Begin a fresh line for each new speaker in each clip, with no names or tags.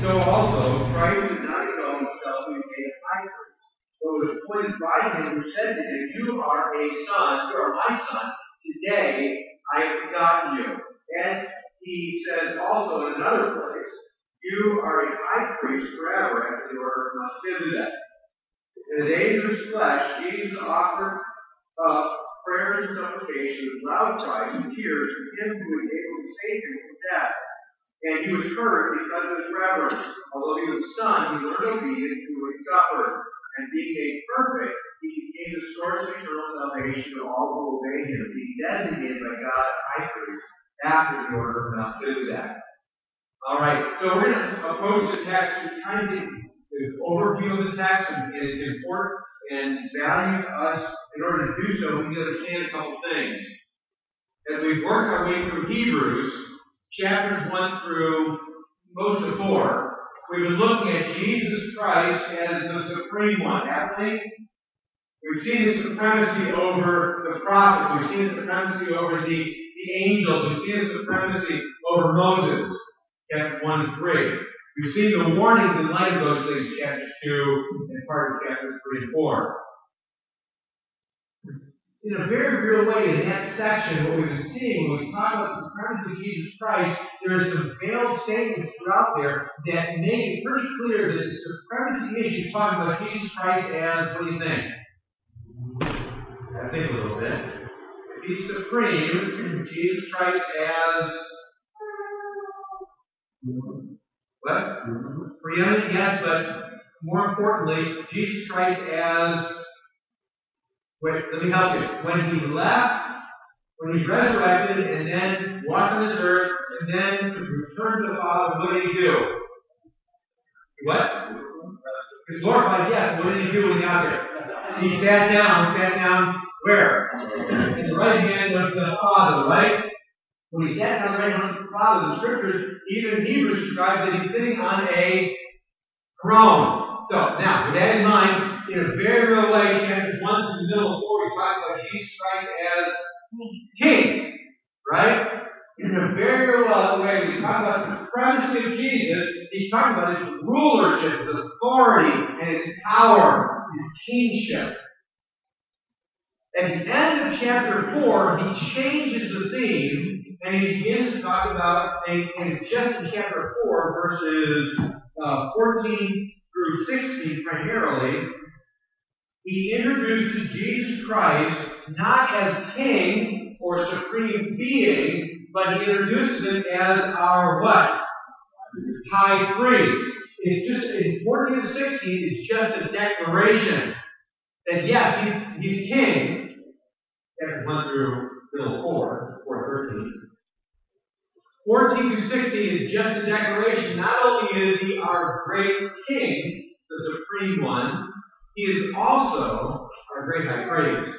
so also Christ did not go himself to be made a high priest, but was appointed by him who said to him, You are a son, you are my son. Today I have begotten you. As he says also in another place, You are a high priest forever after the order of Melchizedek. In the days of his flesh, Jesus offered up prayers and supplication with loud cries and tears to him who was able to save him from death. And he was heard because of his reverence. Although he was a son, he learned obedience through what he suffered. And being made perfect, he became the source of eternal salvation to all who obey him, being designated by God high priest after the order of Melchizedek. All right, so we're going to approach the text with kind of the overview of the text, and it's important and value to us. In order to do so, we need to understand a couple things. As we work our way through Hebrews, chapters 1 through most of 4, we've been looking at Jesus Christ as the supreme one, haven't we? We've seen his supremacy over the prophets. We've seen his supremacy over the, the angels. We've seen his supremacy over Moses, chapter 1 and 3. We've seen the warnings in light of those things, chapters 2 and part of chapters 3 and 4. In a very real way, in that section, what we've been seeing when we talk about the supremacy of Jesus Christ, there are some veiled statements throughout there that make it pretty clear that the supremacy issue is talking about Jesus Christ as, what do you think? I think a little bit. He's supreme, Jesus Christ as what? Mm-hmm. Preeminent, yes, but more importantly, Jesus Christ as wait, let me help you. When he left, when he resurrected, and then walked on this earth, and then returned to the Father, what did he do? What? He glorified, yes. What did he do when he got there? He sat down, sat down where? In the right hand of the Father, right? When he sat down the right hand of the Father, the scriptures, even Hebrews describe that he's sitting on a throne. So, now, with that in mind, in a very real way, chapters 1 to the middle 4, we talk about Jesus Christ as King. Right? In a very real way, we talk about the supremacy of Jesus. He's talking about his rulership, his authority, and his power, his kingship. At the end of chapter 4, he changes the theme and he begins to talk about, and just in chapter 4, verses uh, 14 through 16 primarily, he introduces Jesus Christ not as king or supreme being, but he introduces him as our what? High priest. It's just in 14 to 16 it's just a declaration that yes, he's he's king. Chapter 1 through middle 4, 4 13. 14 to 16 is just a declaration. Not only is he our great king, the supreme one, he is also our great high priest.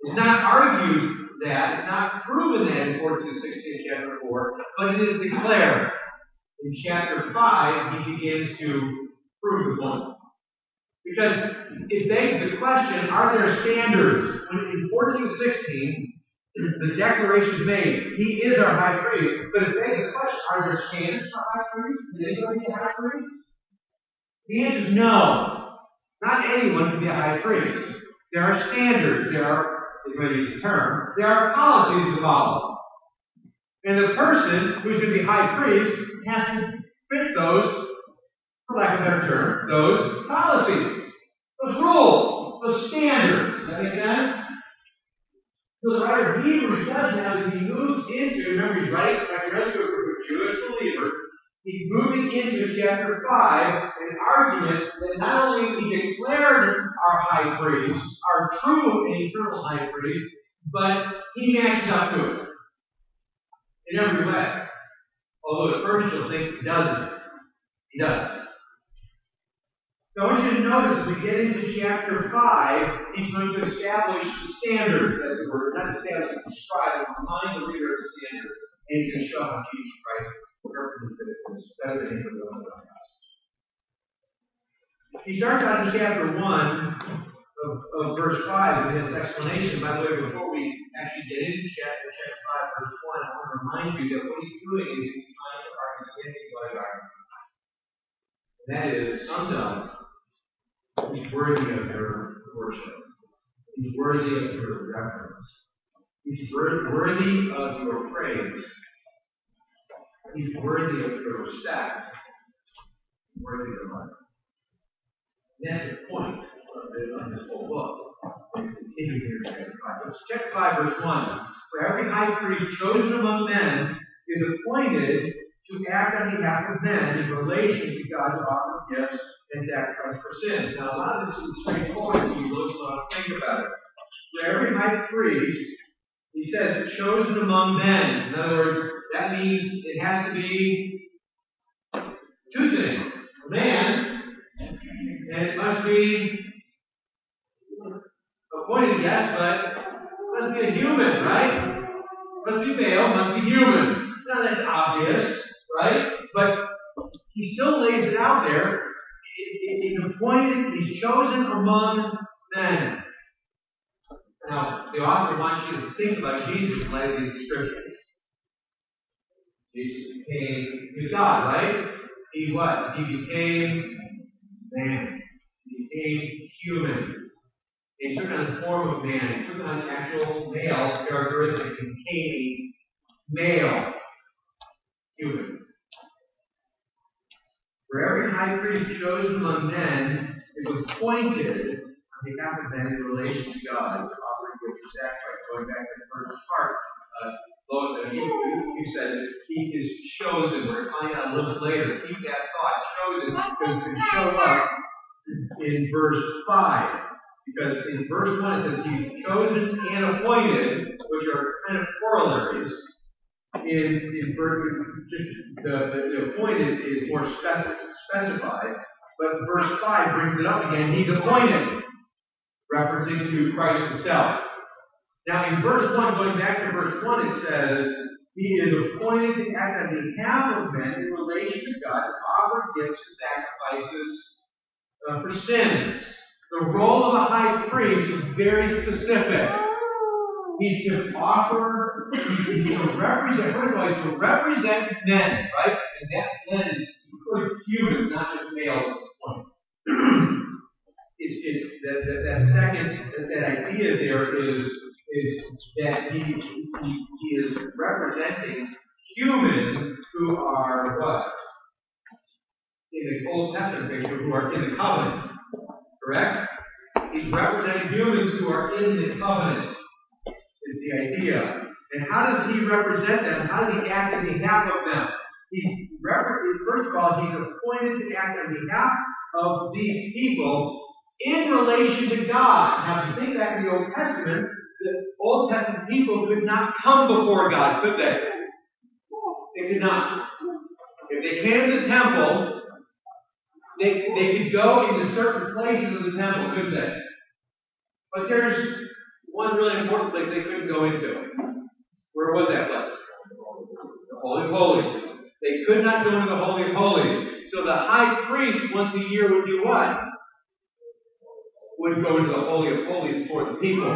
It's not argued that, it's not proven that in 14 16 chapter 4, but it is declared. In chapter 5, he begins to prove the point. Because it begs the question, are there standards? When in 14 to 16, the declaration is made, he is our high priest. But it begs the question, are there standards for high priest? Is anybody a high priest? The answer is no. Not anyone can be a high priest. There are standards, there are, if I use the term, there are policies to follow. And the person who's going to be high priest has to fit those, for lack of a better term, those policies, those rules, those standards. Does that make sense? So the writer of Hebrews does now as he moves into, remember he's writing, writing to a group of Jewish believers, he's moving into chapter 5, an argument that not only is he declared our high priest, our true and eternal high priest, but he matches up to it. In every way. Although at first you'll think he doesn't. He does. So I want you to notice as we get into chapter 5, he's going to establish the standards, as it were. Not establish, but describe remind the reader of the standards. And he's going to show how Jesus Christ this better than anybody else. He starts out in chapter 1 of, of verse 5 with his explanation. By the way, before we actually get into chapter, chapter 5, verse 1, I want to remind you that what he's doing is he's trying to argue by argument. that is up. He's worthy of your worship. He's worthy of your reverence. He's worthy of your praise. He's worthy of your respect. Worthy of life. That's the point of, this whole book. Continue here in chapter 5. Let's check 5 verse 1. For every high priest chosen among men is appointed to act on behalf of men in relation to God to offer gifts and sacrifice for sin. Now, a lot of this is straightforward if you look and think about it. For every high priest, he says, chosen among men. In other words, that means it has to be two things. A man, and it must be appointed, yes, but must be a human, right? Must be male, must be human. Now that's obvious, right? But he still lays it out there. He's appointed, he's chosen among men. Now, the author wants you to think about Jesus in light of these descriptions. Jesus became, he was God, right? He what? He became man. He became human. He took on the form of man. He took on actual male characteristics and became male human. For every high priest chosen among men is appointed on behalf of men in relation to God to offer of sacrifice. Going back to the first part, uh, Lois, you, you, you said he is chosen. We're going to find out a little bit later. Keep that thought. Chosen because to show up in verse 5. Because in verse 1 it says he's chosen and appointed, which are kind of corollaries. In, in verse, just the, the, the appointed is more specific, specified, but verse 5 brings it up again. He's appointed, referencing to Christ himself. Now, in verse 1, going back to verse 1, it says, He is appointed to act on behalf of men in relation to God, to offer gifts and sacrifices uh, for sins. The role of a high priest is very specific. He's to offer, he's to represent, first of all, he's to represent men, right? And that men is humans, not just males at this point. That, that, that second, that, that idea there is, is that he, he, he is representing humans who are what? In the Old Testament picture, who are in the covenant. Correct? He's representing humans who are in the covenant, is the idea. And how does he represent them? How does he act on behalf of them? He's first of all, he's appointed to act on behalf of these people in relation to God. Now, if you think back to the Old Testament, the Old Testament people could not come before God, could they? They could not. If they came to the temple, they, they could go into certain places of the temple, couldn't they? But there's one really important place they couldn't go into. Where was that place? The Holy of Holies. They could not go into the Holy of Holies. So the high priest once a year would do what? Would go into the Holy of Holies for the people.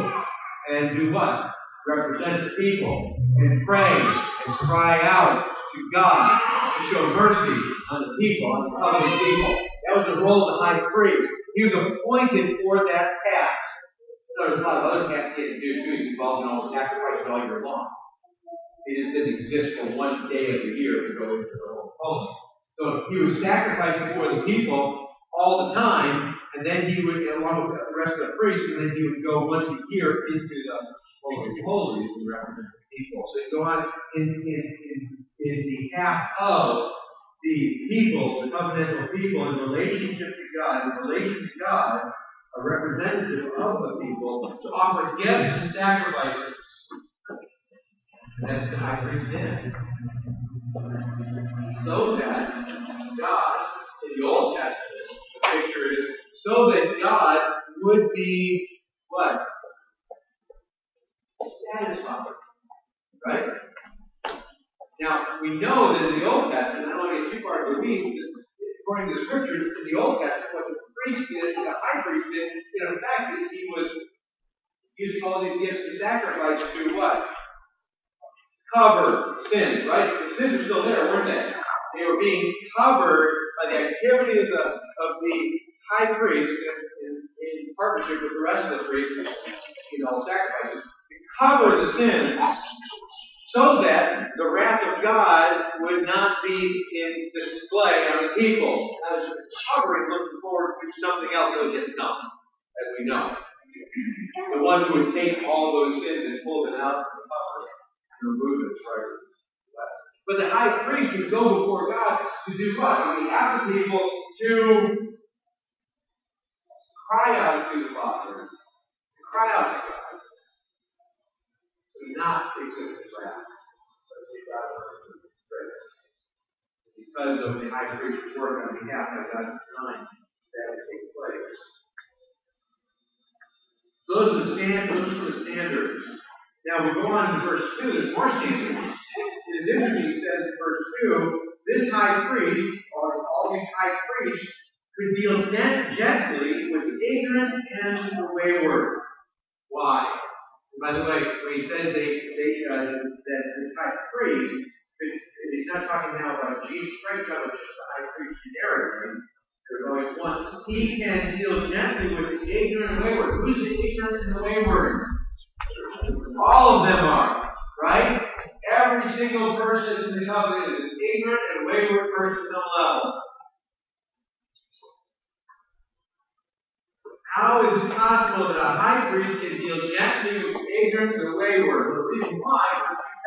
And do what? Represent the people. And pray and cry out to God to show mercy on the people, on the covenant people. That was the role of the high priest. He was appointed for that task. There's a lot of other tasks he had to do too. He's involved in all the sacrifices all year long. He just didn't exist for one day of the year to go into the holy. of Holies. So he was sacrificing for the people all the time, and then he would, along with the rest of the priests, and then he would go once a year into the Holy of Holies and represent the people. So he'd go on in, in, in, in behalf of the people, the covenantal people, in relationship to God, in relation to God, a representative of the people, to offer gifts and sacrifices. That's the high priest did. So that God, in the Old Testament, so that God would be what? Satisfied. Right? Now, we know that in the Old Testament, I don't want to get too far into the weeds, according to the scriptures, in the Old Testament, what the priest did, the high priest did, in fact, is he was using all these gifts to sacrifice to what? Cover sins, right? The sins were still there, weren't they? They were being covered by the activity of the, of the high priest in, in, partnership with the rest of the priests, you know, sacrifices, to cover the sins so that the wrath of God would not be in display on the people. As covering, looking forward to something else that would yet come, as we know. The one who would take all those sins and pull them out of the cover and remove them But the high priest would go before God to do what? On behalf of people to cry out to the Father, to cry out to God, to not accept his wrath, but to God his grace. Because of the high priest's work on behalf of God's design, that would take place. Those are the standards. Those are the standards. Now we go on to verse two. There's more standards. It is interesting. He says in verse two, this high priest, or all these high priests, could deal gently with the ignorant and the wayward. Why? And by the way, when he says they, they uh, that this high priest, he's not talking now about Jesus Christ, but just the high priest generically. There's always one. He can deal gently with the ignorant and wayward. Who's the ignorant and the wayward? All of them are, right? Every single person in the covenant is an ignorant and wayward person at some level. How is it possible that a high priest can deal gently with the ignorant and the wayward? The reason why,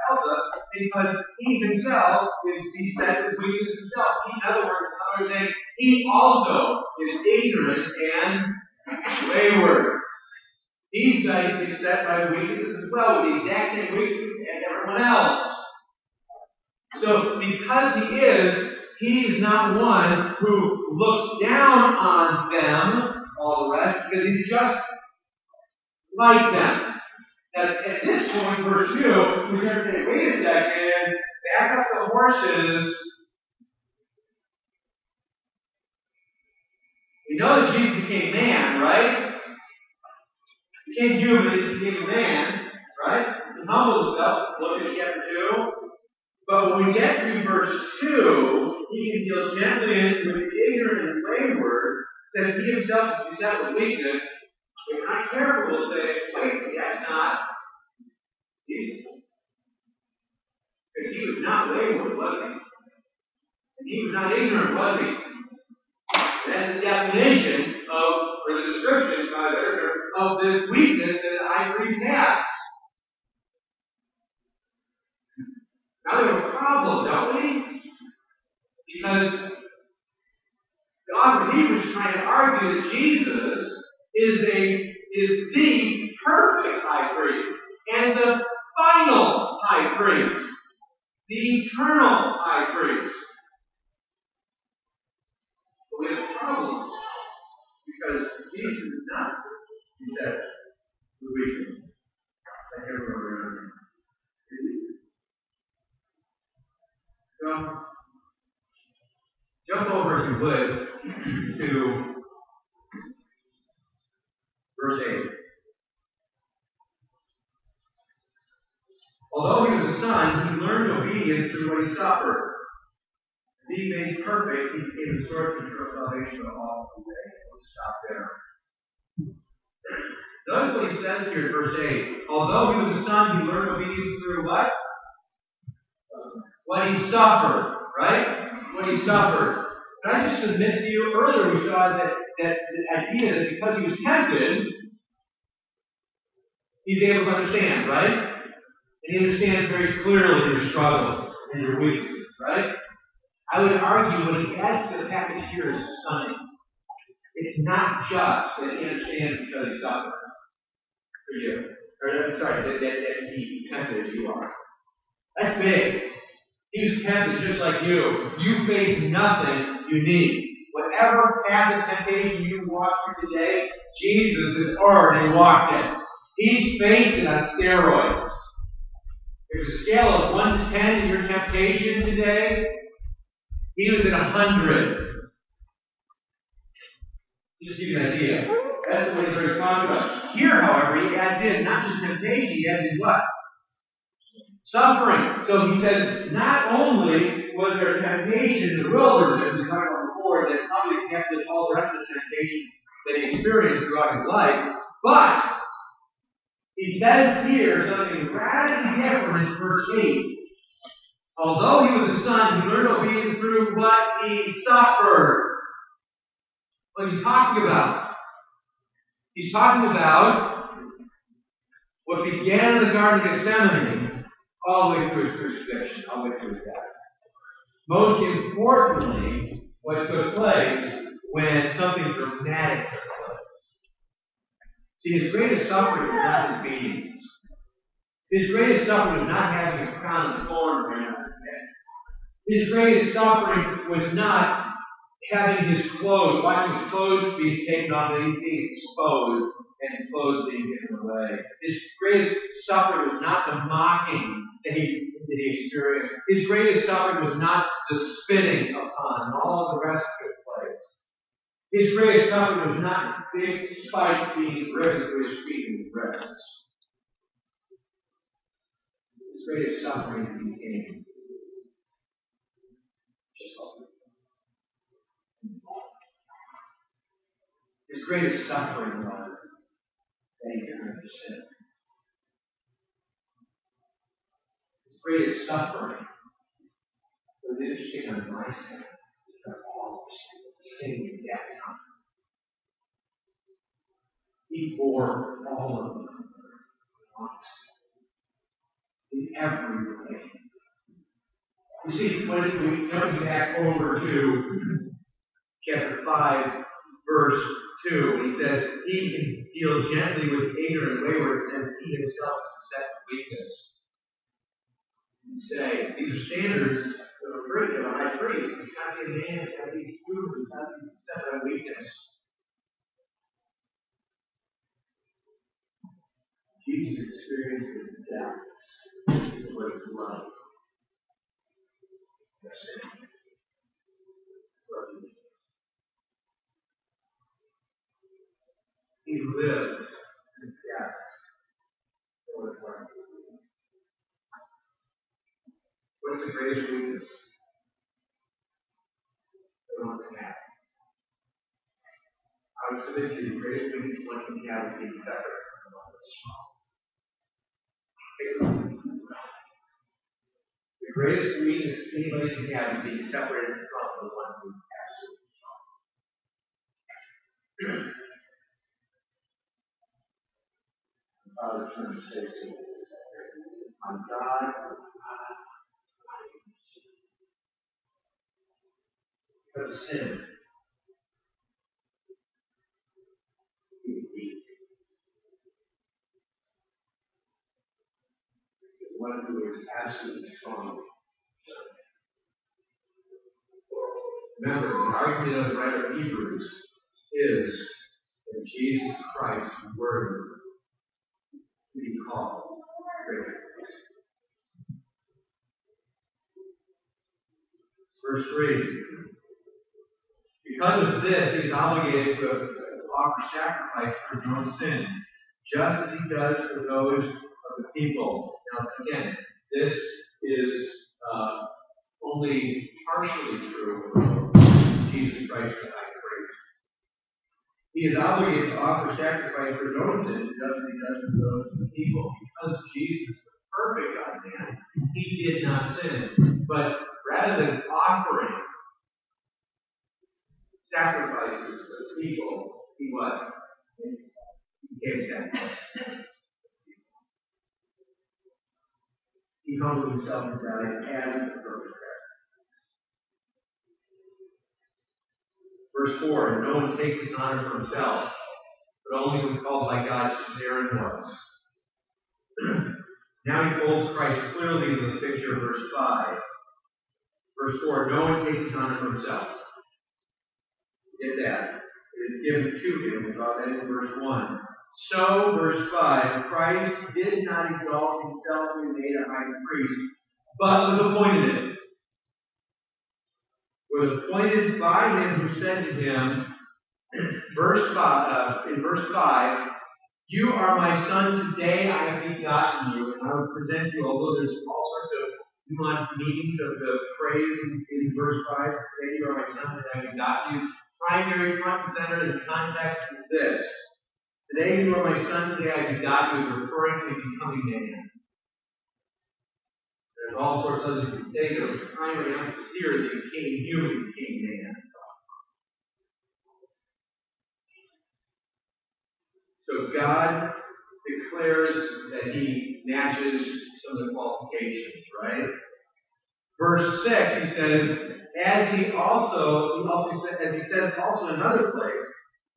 tells us, because he himself is beset with weakness himself. In other words, in other words, he also is ignorant and wayward. He's beset by weaknesses as well, with the exact same weaknesses as everyone else. So, because he is, he is not one who looks down on them all the rest because he's just like them. At, at this point, verse 2, we start to say, wait a second, back up the horses. We know that Jesus became man, right? Became human, he became a man, right? He humbled himself, look at 2. But when we get to verse 2, he can deal gently and with the ignorant and wayward says he himself is beset with weakness, if not careful, will say, wait, that's not Jesus. Because he was not wayward, was he? And he was not ignorant, was he? That's the definition of, or the description, by the of this weakness that I priest has. Now we have a problem, don't we? Because author of Hebrews is trying to argue that Jesus is a is the perfect high priest and the final high priest, the eternal high priest. But we have a problem Jesus is not, he says, the weak like everyone around him. So, jump over, if you would, to verse 8. Although he was a son, he learned obedience through what he suffered. Being made perfect, he became the source of salvation for all who obey. We'll stop there. Notice what he says here in verse 8. Although he was a son, he learned obedience through what? What he suffered, right? What he suffered. Can I just submit to you? Earlier we saw that, that the idea that because he was tempted, he's able to understand, right? And he understands very clearly your struggles and your weaknesses, right? I would argue what he adds to the package here is stunning. It's not just that he understands because he suffered for you. Or, I'm sorry, that, that, that he tempted as you are. That's big. He was tempted just like you. You face nothing unique. Whatever path of temptation you walk through today, Jesus has already walked it. He's it on steroids. There's a scale of 1 to 10 in your temptation today. He was at 100. Just give you an idea. That's already talking about. Here, however, he adds in not just temptation, he adds in what? Suffering. So he says, not only was there temptation in the wilderness, we talked about before, with all the rest of the temptation that he experienced throughout his life. But he says here something radically different in verse 8. Although he was a son, he learned obedience through what he suffered. What he's talking about? He's talking about what began in the Garden of Gethsemane all the way through his crucifixion, all the way through his death. Most importantly, what took place when something dramatic took place. See, his greatest suffering was not his beatings. His greatest suffering was not having a crown of thorns around his head. His greatest suffering was not having his clothes, watching his clothes being taken off and being exposed and his clothes being given away. His greatest suffering was not the mocking that he, that he experienced. His greatest suffering was not the spitting upon and all the rest took place. His greatest suffering was not big spikes being driven through his feet and his breasts. His greatest suffering became His greatest suffering was that he sin. His greatest suffering was interesting on my side because all sin at that time. He bore all of them in every way. You see, when we come back over to chapter 5, verse 2, he says, He can deal gently with ignorant and wayward, and he himself is set weakness. You say, these are standards of a priest, of a high priest. It's got to be a man, it's got to be true, it's got to be set by weakness. Jesus experiences death with love. Sin. He lived in death for life. What's the greatest weakness? That one can have. I would submit to you, the greatest weakness one can have is being separate from the that's strong. The greatest weakness anybody can have is being separated from the one who absolutely strong. the Father turned to say to him, My God, because sin, one who is absolutely strong. Remember, the argument of the writer of Hebrews is that Jesus Christ is worthy to be called Verse 3. Because of this, he is obligated to offer sacrifice for his own sins, just as he does for those of the people. Now, again, this is uh, only partially true of Jesus Christ. He is obligated to offer sacrifice for his own sins, just as he does for those of the people. Because Jesus was perfect God man, he did not sin. But rather than offering sacrifices to the people, he what? He became sacrifice. He humbled himself and died as the perfect Verse 4 And no one takes his honor for himself, but only when called by God, just as Aaron was. now he folds Christ clearly into the picture of verse 5. Verse 4 No one takes his honor for himself. Get that. It is given to him. We saw that in verse 1. So, verse 5, Christ did not exalt himself to be made a high priest, but was appointed. Was appointed by him who said to him, verse 5, uh, in verse 5, You are my son, today I have begotten you, and I will present you, although there's all sorts of nuanced meanings of the phrase in, in verse 5, today you are my son, and I have begotten you. primary front and center in context is this. Today you are my son, today I begot you, referring to becoming man. All sorts of others you can say that the primary emphasis here he became human, became man. So God declares that he matches some of the qualifications, right? Verse 6, he says, as he also, he also said, as he says also in another place,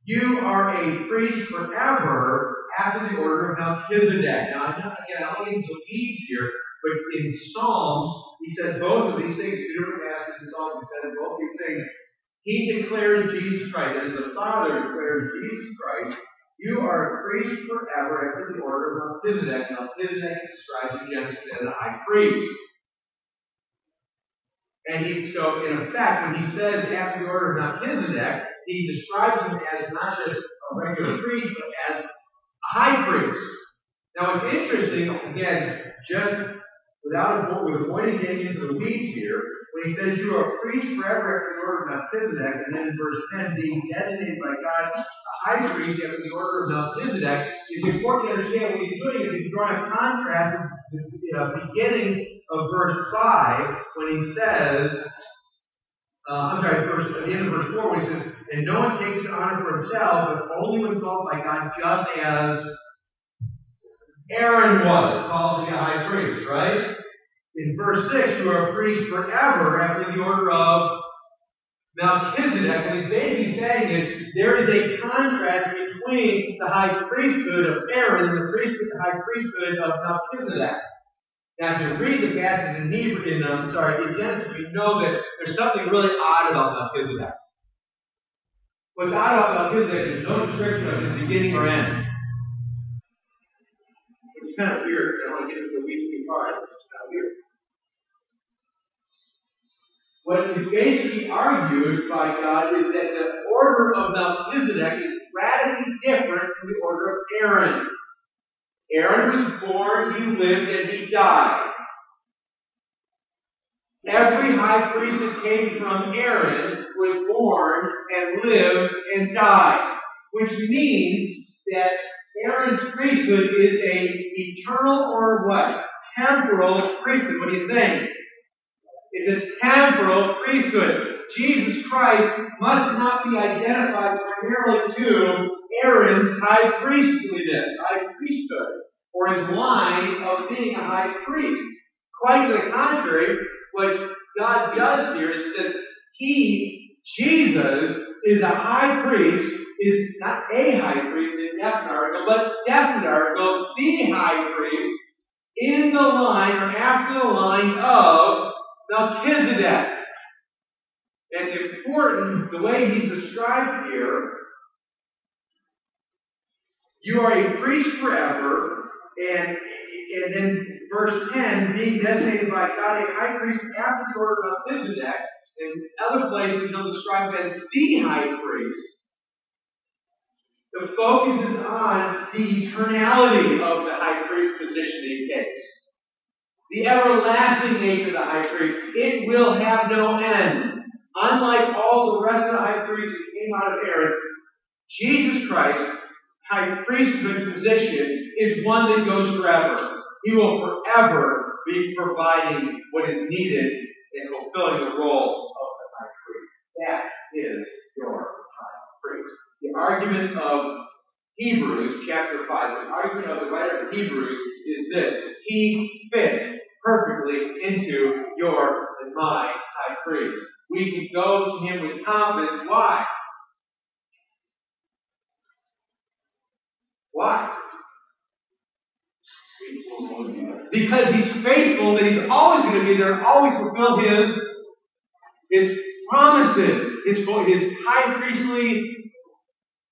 you are a priest forever after the order of Melchizedek. Now, I'm not, again, I don't get into the weeds here, but in Psalms, he said both of these things. If you remember in Psalms, he said both these things. He declares Jesus Christ, and the Father declares Jesus Christ. You are a priest forever after the order of Melchizedek. Melchizedek describes in Genesis as a high priest. And he, so in effect, when he says after the order of Melchizedek, he describes him as not just a regular priest, but as a high priest. Now it's interesting, again, just without with avoiding getting into the weeds here, when he says you are a priest forever after the order of Melchizedek, and then in verse 10, being designated by God a high priest after the order of Melchizedek, it's important to understand what he's doing is he's drawing a contrast with the uh, beginning of verse 5 when he says, uh, I'm sorry, verse, at the end of verse 4 when he says, and no one takes honor for himself, but only when called by God, just as Aaron was called to be a high priest, right? In verse 6, you are a priest forever after the order of Melchizedek. What he's basically saying is there is a contrast between the high priesthood of Aaron and the priesthood, the high priesthood of Melchizedek. Now, if you read the passage in Hebrew, in um, sorry, in Genesis, you know that there's something really odd about Melchizedek. What's odd about Melchizedek is no description of his beginning or end. Kind of weird. I want to get into the. It's kind of weird. What is basically argued by God is that the order of Melchizedek is radically different from the order of Aaron. Aaron was born, he lived, and he died. Every high priest that came from Aaron was born and lived and died. Which means that Aaron's priesthood is a eternal or what? Temporal priesthood. What do you think? It's a temporal priesthood. Jesus Christ must not be identified primarily to Aaron's high priestliness, high priesthood, or his line of being a high priest. Quite to the contrary, what God does here is says he, Jesus, is a high priest, is not a high priest in article, but article, the high priest, in the line or after the line of Melchizedek. It's important the way he's described here you are a priest forever, and, and then verse 10, being designated by God a high priest after the order of Melchizedek, in other places he'll describe as the high priest. The focus is on the eternality of the high priest position he takes. The everlasting nature of the high priest. It will have no end. Unlike all the rest of the high priests who came out of Aaron, Jesus Christ high priesthood position is one that goes forever. He will forever be providing what is needed in fulfilling the role of the high priest. That is your high priest. The argument of Hebrews, chapter 5, the argument of the writer of Hebrews is this. He fits perfectly into your and my high priest. We can go to him with confidence. Why? Why? Because he's faithful, that he's always going to be there, always fulfill his, his promises, his, his high priestly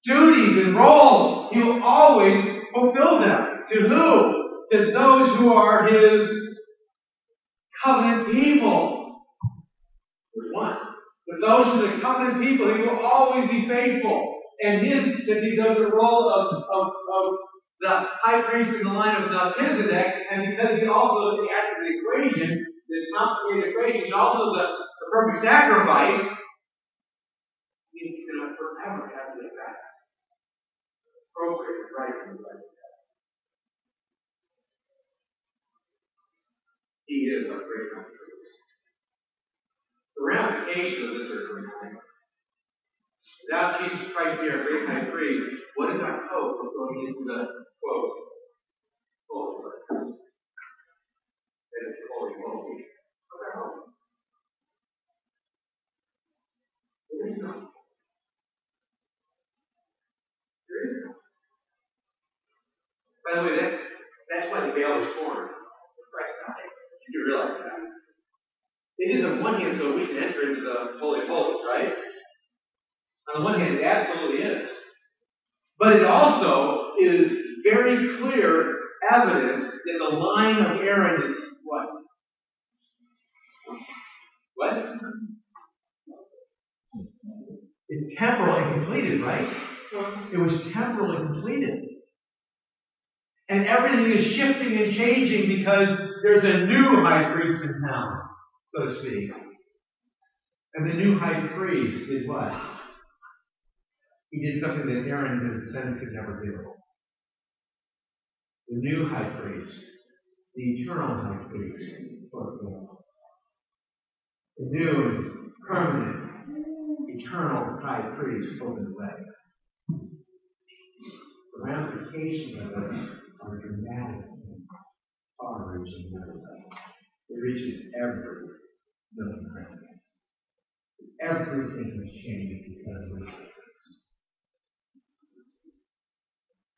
duties and roles. He will always fulfill them. To who? To those who are his covenant people. There's one. To those who are the covenant people, he will always be faithful. And his, since he's of the role of, of, of the high priest in the line of Melchizedek, and because he also to the equation, it's not the complicated equation, he's also the, the perfect sacrifice, he's going to forever have the effect. Appropriate, right from the. He is our great high priest. The ramification of this are very Without Jesus Christ being our great high priest, what is our hope of going into the quote holy place? That is the holy holy. What's our hope? There is none. There is none. By the way, that, that's why the veil was torn when Christ died. You realize that. It is on one hand so we can enter into the Holy of Holies, right? On the one hand, it absolutely is. But it also is very clear evidence that the line of Aaron is what? What? It's temporally completed, right? It was temporally completed. And everything is shifting and changing because there's a new high priest in town, so to speak. And the new high priest is what? He did something that Aaron and his descendants could never do. The new high priest, the eternal high priest, the new, permanent, eternal high priest opened the way. The ramifications of it are dramatic and far reaching It reaches every. Everything has changed because of this.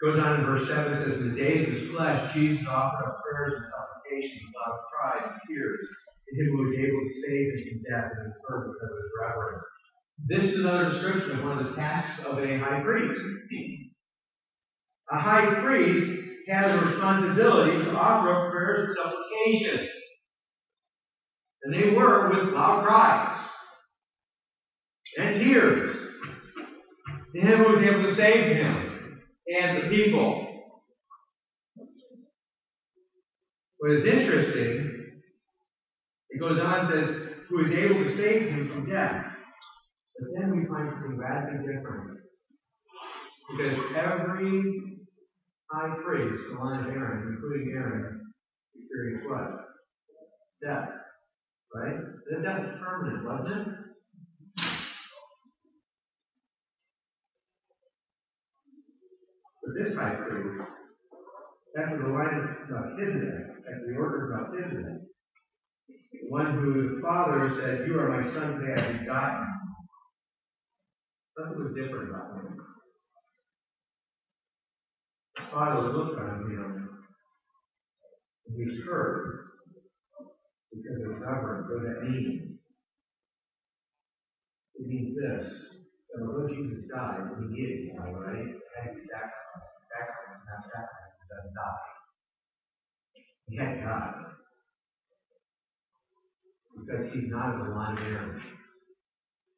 Goes on in verse 7, it says, In the days of his flesh, Jesus offered up prayers and supplications without cries and tears to him who was able to save him from death and his because of his reverence. This is another description of one of the tasks of a high priest. A high priest has a responsibility to offer up prayers and supplications. And they were with loud cries and tears to him who was able to save him and the people. What is interesting, it goes on and says, who is able to save him from death. But then we find something radically different. Because every high priest, the line of Aaron, including Aaron, experienced what? Death. Right? That death was permanent, wasn't it? But this high priest, after the line of Melchizedek, after the order of Melchizedek, the one who the father said, You are my son, I have begotten. Something was different about him. Father looked on him and he hurt because of does that mean? It means this. That although Jesus died, he did die, right? Had to sacrifice. Sacrifice, not sacrifice, doesn't die. He had die. Because he's not in the line of Aaron.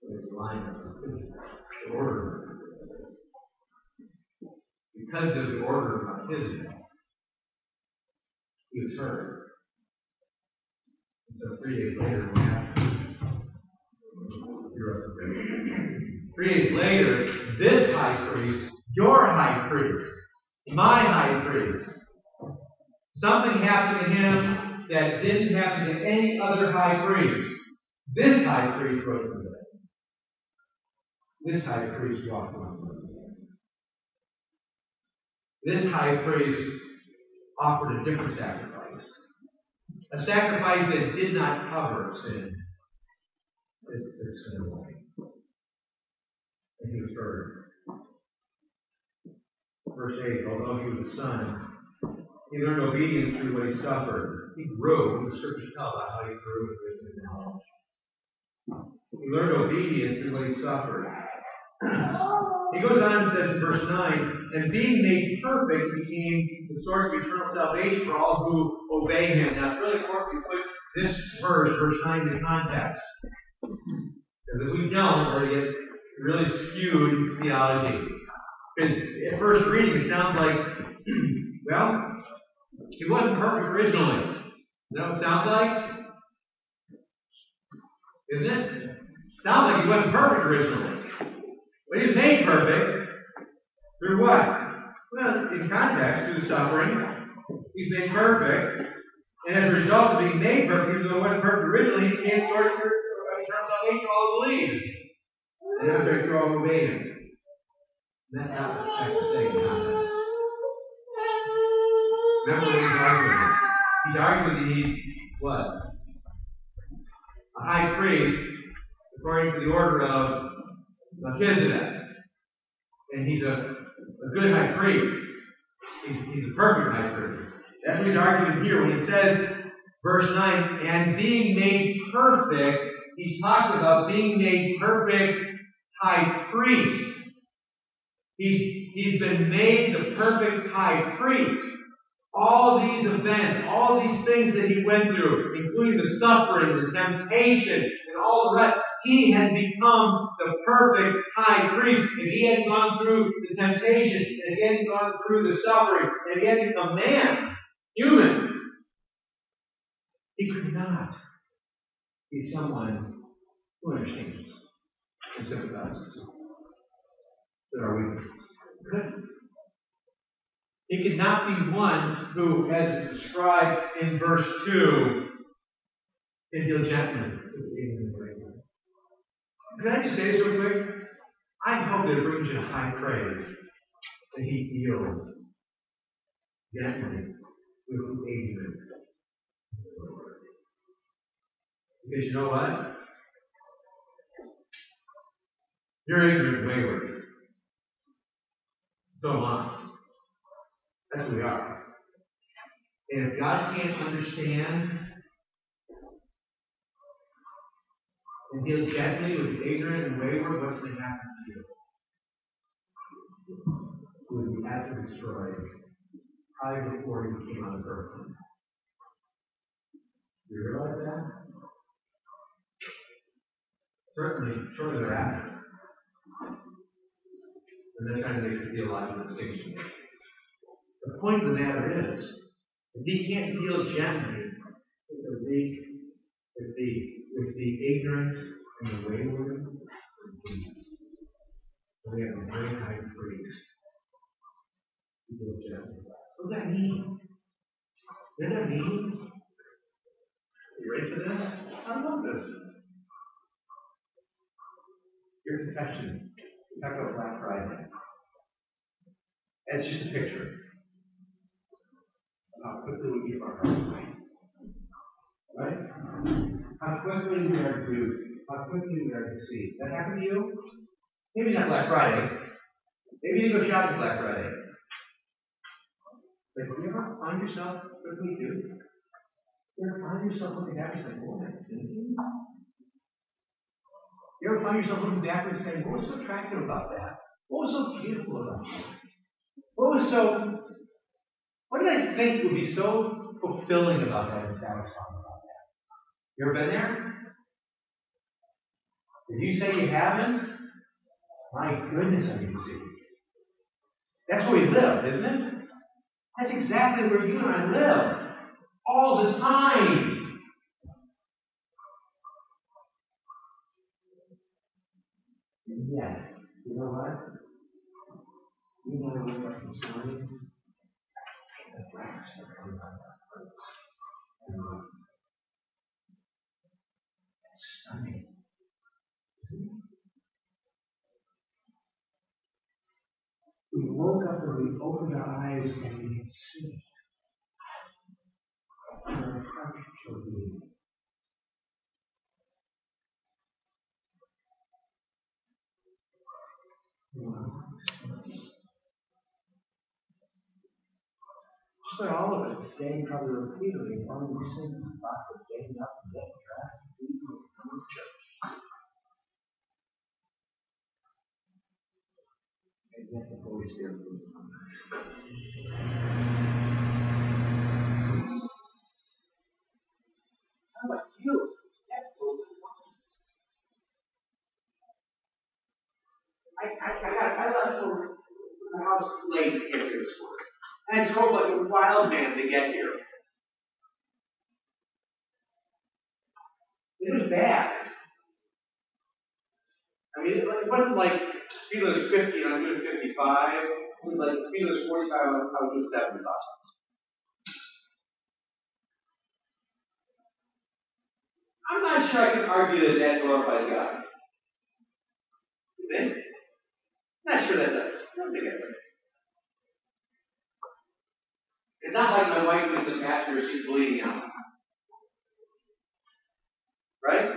He's the line of the order because of the order of Melchizedek, he was heard. So three days later, we have Three days later, this high priest, your high priest, my high priest, something happened to him that didn't happen to any other high priest. This high priest from the dead. This high priest walked on the this high priest offered a different sacrifice. A sacrifice that did not cover sin. It took sin away. And he was buried. Verse 8, although he was a son, he learned obedience through what he suffered. He grew. The scriptures tell about how he grew in knowledge. He learned obedience through what he suffered. He goes on and says in verse 9, and being made perfect became the source of eternal salvation for all who obey him. Now it's really important we put this verse, verse 9, in context. Because if we don't, we're going to get really skewed theology. Because at first reading, it sounds like, well, he wasn't perfect originally. You know what it sounds like? Isn't it? Sounds like he wasn't perfect originally. But he's made perfect through what? Well, in context, through suffering. He's made perfect. And as a result of being made perfect, even though he wasn't perfect originally, he became source for eternal salvation all who believe. And after through all who obey him. That's not that's the in context. Remember what he's arguing. He's arguing that he's what? A high priest according to the order of Melchizedek. And he's a, a good high priest. He's, he's a perfect high priest. That's what he's arguing here when he says, verse 9, and being made perfect, he's talking about being made perfect high priest. He's, he's been made the perfect high priest. All these events, all these things that he went through, including the suffering, the temptation, and all the rest, he had become the perfect high priest. If he hadn't gone through the temptation, and he hadn't gone through the suffering, and he hadn't become man, human, he could not be someone who understands and sympathizes with our weaknesses. Couldn't. He could not be one who, as described in verse 2, can deal gently with the Can I just say this real quick? I hope that it brings you high praise that he deals gently with ignorant. Because you know what? You're ignorant wayward. So am I. That's who we are. And if God can't understand and deal gently with ignorant and wayward, going to happen to you? You would be absolutely destroyed probably before you came on earth. Do you realize that? Certainly, shortly thereafter. And then trying to make a theological distinction. The point of the matter is, if he can't deal gently with the weak, the with the ignorant and the wayward, we have a very high priest who. What does that mean? Does that mean? Are you ready for this? I love this. Your confession. We talked about Black Friday. It's just a picture how quickly we give our hearts away. Right? How quickly we are to how quickly we are. That happened to you? Maybe not Black Friday. Maybe you go shopping Black Friday. But do you ever find yourself quickly do? You ever find yourself looking back and saying, "What I thinking?" You ever find yourself looking back and saying, "What was so attractive about that? What was so beautiful about that? What was so what did I think would be so fulfilling about that and satisfying? You ever been there? If you say you haven't, my goodness, I need to see. That's where we live, isn't it? That's exactly where you and I live. All the time. And yet, you know what? You know what this morning? Stunning. We woke up and we opened our eyes and we could see. Our heart shall be. Just like all of us, today probably repeatedly of these the thoughts of getting up and getting dressed and How about you? I, I, house late to get to this work. And I drove like a wild man to get here. It was bad.
I mean, it wasn't like speed is 50 and I'm doing 55. It was like speed is 45 and I was doing 75. I'm not sure I can argue that that glorifies God. Think? Not sure that does. I don't think it does. It's not like my wife is the pastor, she's bleeding out. Right?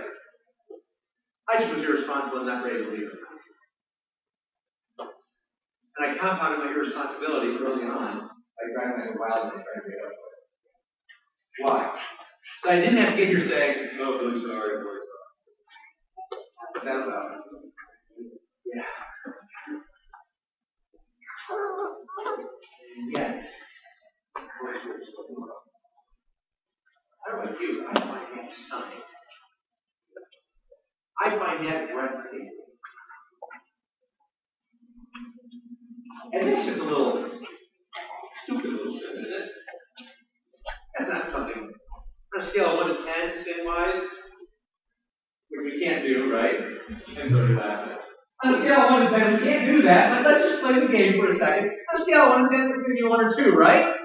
I just was irresponsible and not ready to leave her. And I compounded my irresponsibility early on by driving like a wild and trying to get up. Why? So I didn't have to get here saying, oh, really sorry, really sorry. What's that about? Yeah. Yes. I don't know about you, I find that stunning. I find that breathtaking. And that's just a little stupid little sin, isn't it? That's not something on a scale of 1 to 10, sin wise, which we can't do, right? On a scale of 1 to 10, we can't do that, but let's just play the game for a second. On a scale of 1 to 10, let's give you 1 or 2, right?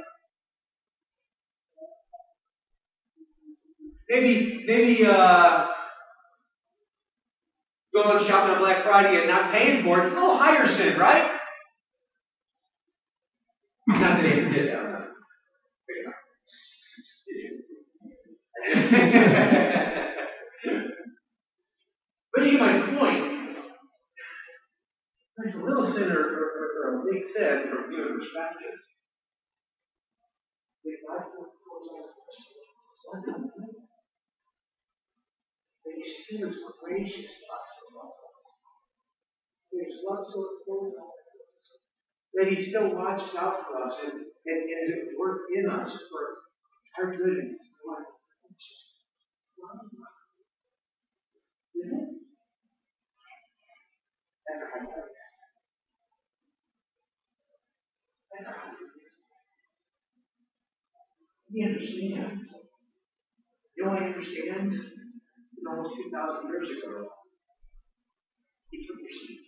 Maybe, maybe, uh, going shopping on Black Friday and not paying for it, it's a little higher sin, right? Not that he did that. but you get my point. It's a little sin or, or, or, a big sin from human perspectives. But he still is gracious to us. Is whatsoever that he still watches out for us and, and, and is at in us for our good and his glory. Isn't it? That's a high place. That's a high place. He understands. You know what he understands? Almost 2,000 years ago, he took your seat.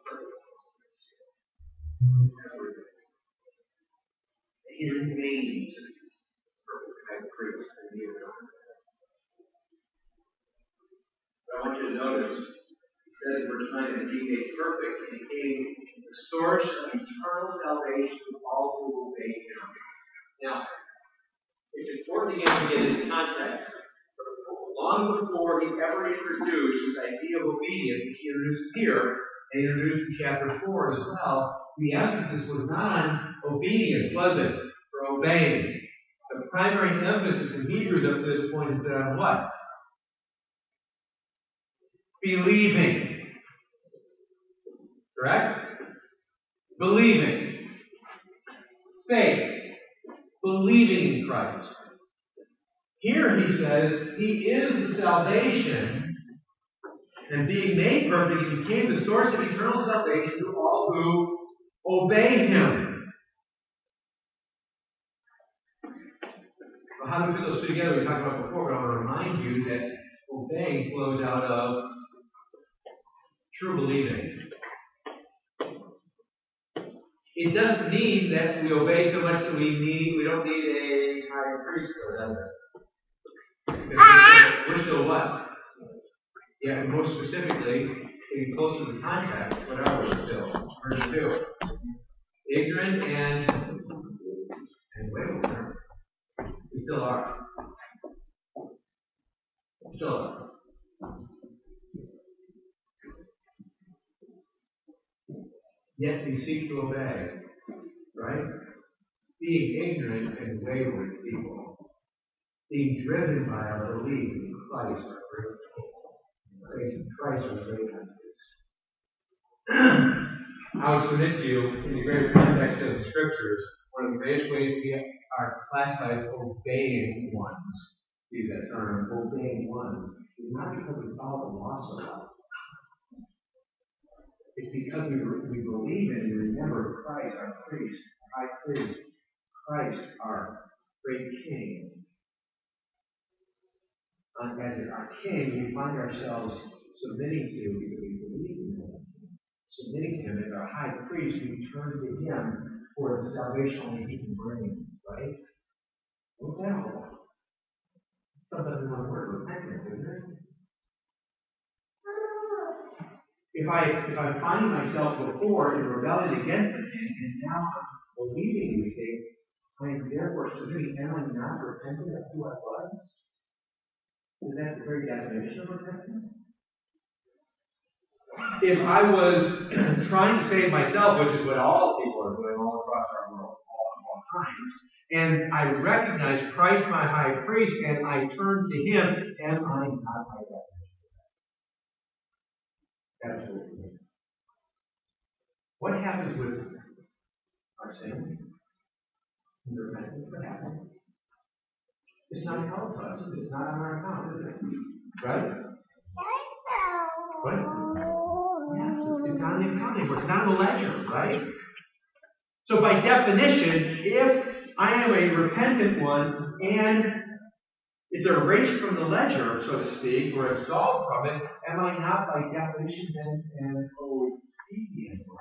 he remains perfect high priest in you. But I want you to notice, he says in verse 9 that he made perfect and became the source of eternal salvation to all who obey him. Now, it's important again to get into context. Long before he ever introduced this idea of obedience, he introduces here, and he introduced in chapter 4 as well, the emphasis was not on obedience, was it? For obeying. The primary emphasis in Hebrews up to this point has been on what? Believing. Correct? Believing. Faith. Believing in Christ. Here he says he is the salvation, and being made perfect, he became the source of eternal salvation to all who obey him. Well, how do we put those two together? We talked about before, but I want to remind you that obeying flows out of true believing. It doesn't mean that we obey so much that we need we don't need a high priest, does it? We're still what? Yeah, and more specifically, getting closer to the context, whatever we're still. Verse 2. Ignorant and and wayward. We still are. We still are. Yet we seek to obey. Right? Being ignorant and wayward people being driven by our belief in Christ, our great Christ, our great
I would submit to you, in the greater scriptures, one of the greatest ways we are classified as obeying ones, use that term, obeying ones, is not because we follow the law so well. It's because we, we believe in and remember Christ, our priest, high priest, Christ, our great king. As our king, we find ourselves submitting to because we believe in him. Submitting to him as our high priest, we turn to him for the salvation only he can bring, right? What's that all about? Something in one word, repentance, isn't it? If I if I find myself before in rebellion against the king, and now I'm believing the king, I am therefore submitting, am I not repenting of who I was? Is that the very definition of repentance? If I was trying to save myself, which is what all people are doing all across our world, all at all times, and I recognize Christ my high priest, and I turn to him, am I not my definition? Absolutely. What happens with our sin? What happens? It's not held to us. It's not on our account, is it? Right? What? It's, not the accounting. It's the ledger, right? So by definition, if I am a repentant one and it's erased from the ledger, so to speak, or absolved from it, am I not by definition then an obedient one?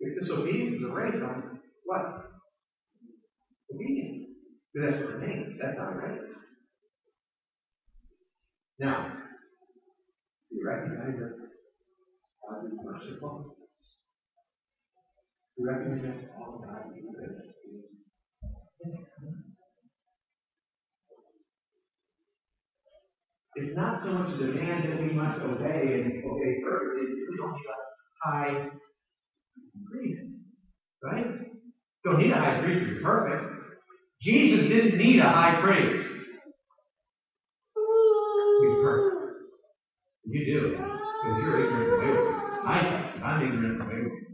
If disobedience is erased, I'm what? Obedient. But that's what means. That's not right. Now, you recognize that God is merciful? Recognize that's all God is? It's not so much a demand that we must obey and obey perfectly. We don't need a high priest, right? Don't need a high priest to be perfect. Jesus didn't need a high priest. He's perfect. You do, because you're ignorant I, I'm ignorant of wayward.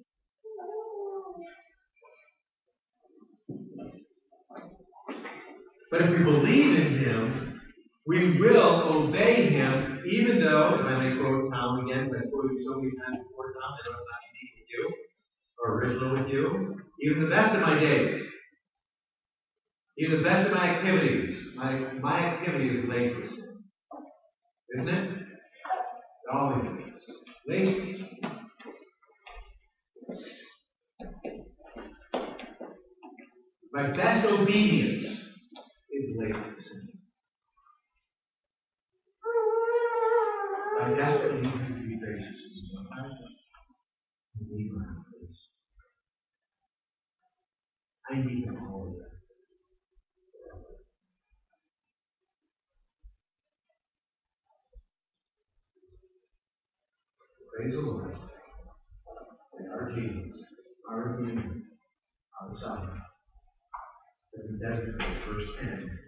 But if we believe in Him, we will obey Him, even though, and I may quote Tom again, but I've quoted you so many times before, Tom, I know it's not with you, or original with you. Even the best of my days, even the best of my activities, my, my activity is lazy. Isn't it? It always is. Lazy. My best obedience is laziness. I desperately need you to be gracious. I need my please. I need all of that. Praise the Lord. And our Jesus, our Redeemer, our Messiah, been designated first ten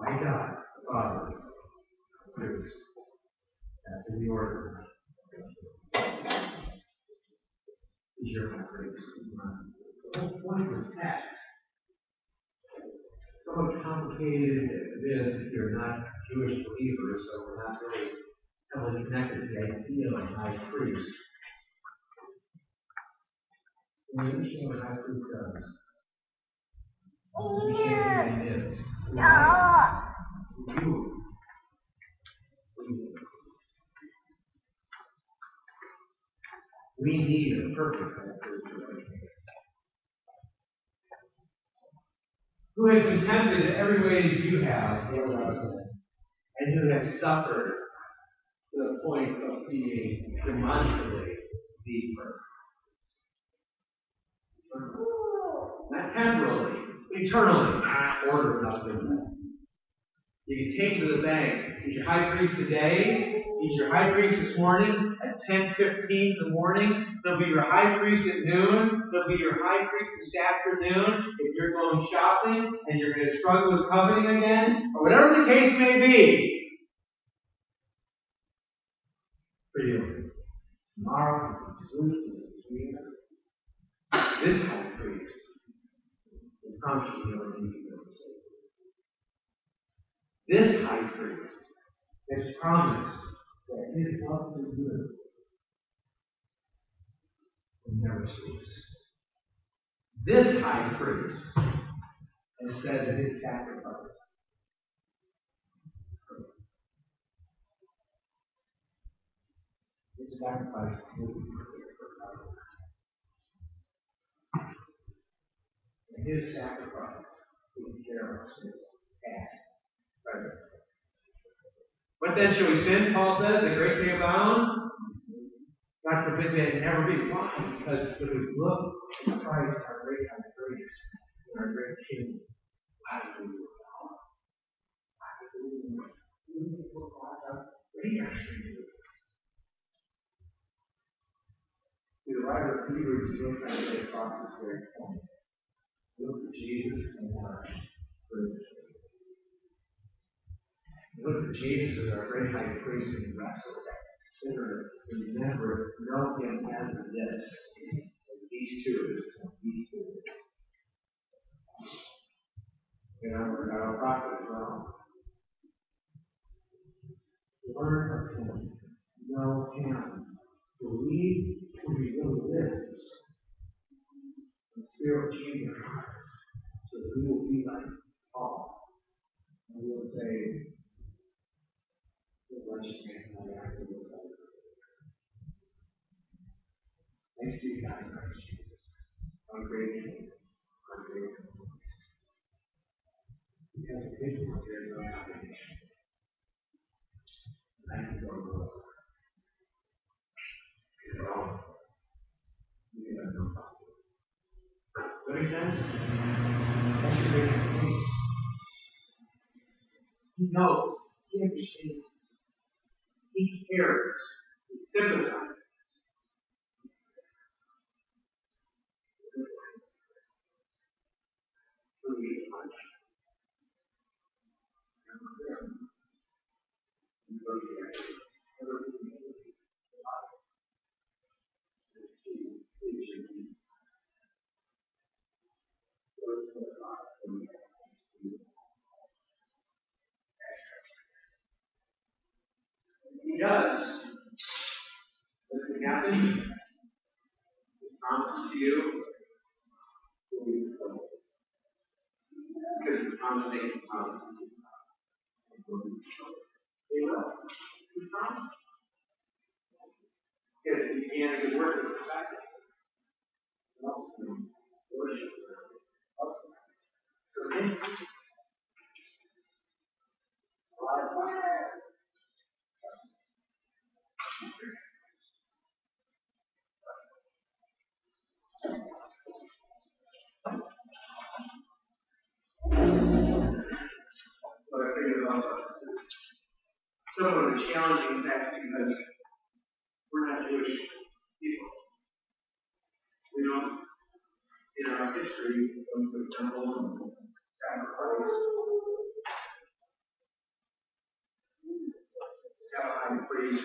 by God, the Father, priest, after the order. Is your high priest. The whole point of the text, somewhat complicated as this if you're not Jewish believers, so we're not really heavily connected to the idea of a high priest. When you understand what high priest does, you understand who he is. Who you. We need a perfect. Who has been tempted in every way that you have, and who has suffered to the point of being demonstrably deeper. Not temporally, eternally. Order nothing. You can take to the bank. He's your high priest today. He's your high priest this morning at 10.15 in the morning. He'll be your high priest at noon. He'll be your high priest this afternoon. If you're going shopping and you're going to struggle with coveting again, or whatever the case may be, for you. Tomorrow.
This This high priest has promised that his love for you will never cease. This high priest has said that his sacrifice his sacrifice will be forever. His sacrifice will care of sin. What then shall we sin? Paul says, the great thing abound. God forbid may it never be. Why? Because if we look at Christ, our great high priest, and our great king, why do we look out? Why do we look out? What do you actually do? The writer of Hebrews is to get across this very point. Look at Jesus and our great Look at Jesus as our great high priest and wrestle that sinner. Remember, know him as this. These two, these two. You know, we're not a prophet as. Learn of him. Know him. Believe who he really is. The Spirit change our hearts so that we will be like Paul. And we will say, the blessed man, my actor will cover. Thanks be to God in Christ Jesus. King, our great King. Because work, there is no condemnation. Thank you, Lord. You're all. You have no problem. Does that make sense? He knows. He understands. He cares. He sympathizes. He does. What's going happen? He promises to you will be fulfilled. Because he promised. They will. He promised. Because he began a good work with perspective. Worship. Oh. So then, a lot of what I figured about us is some of the challenging facts because we're not Jewish people. We don't, in our history of the temple and sacrifice, have a high priest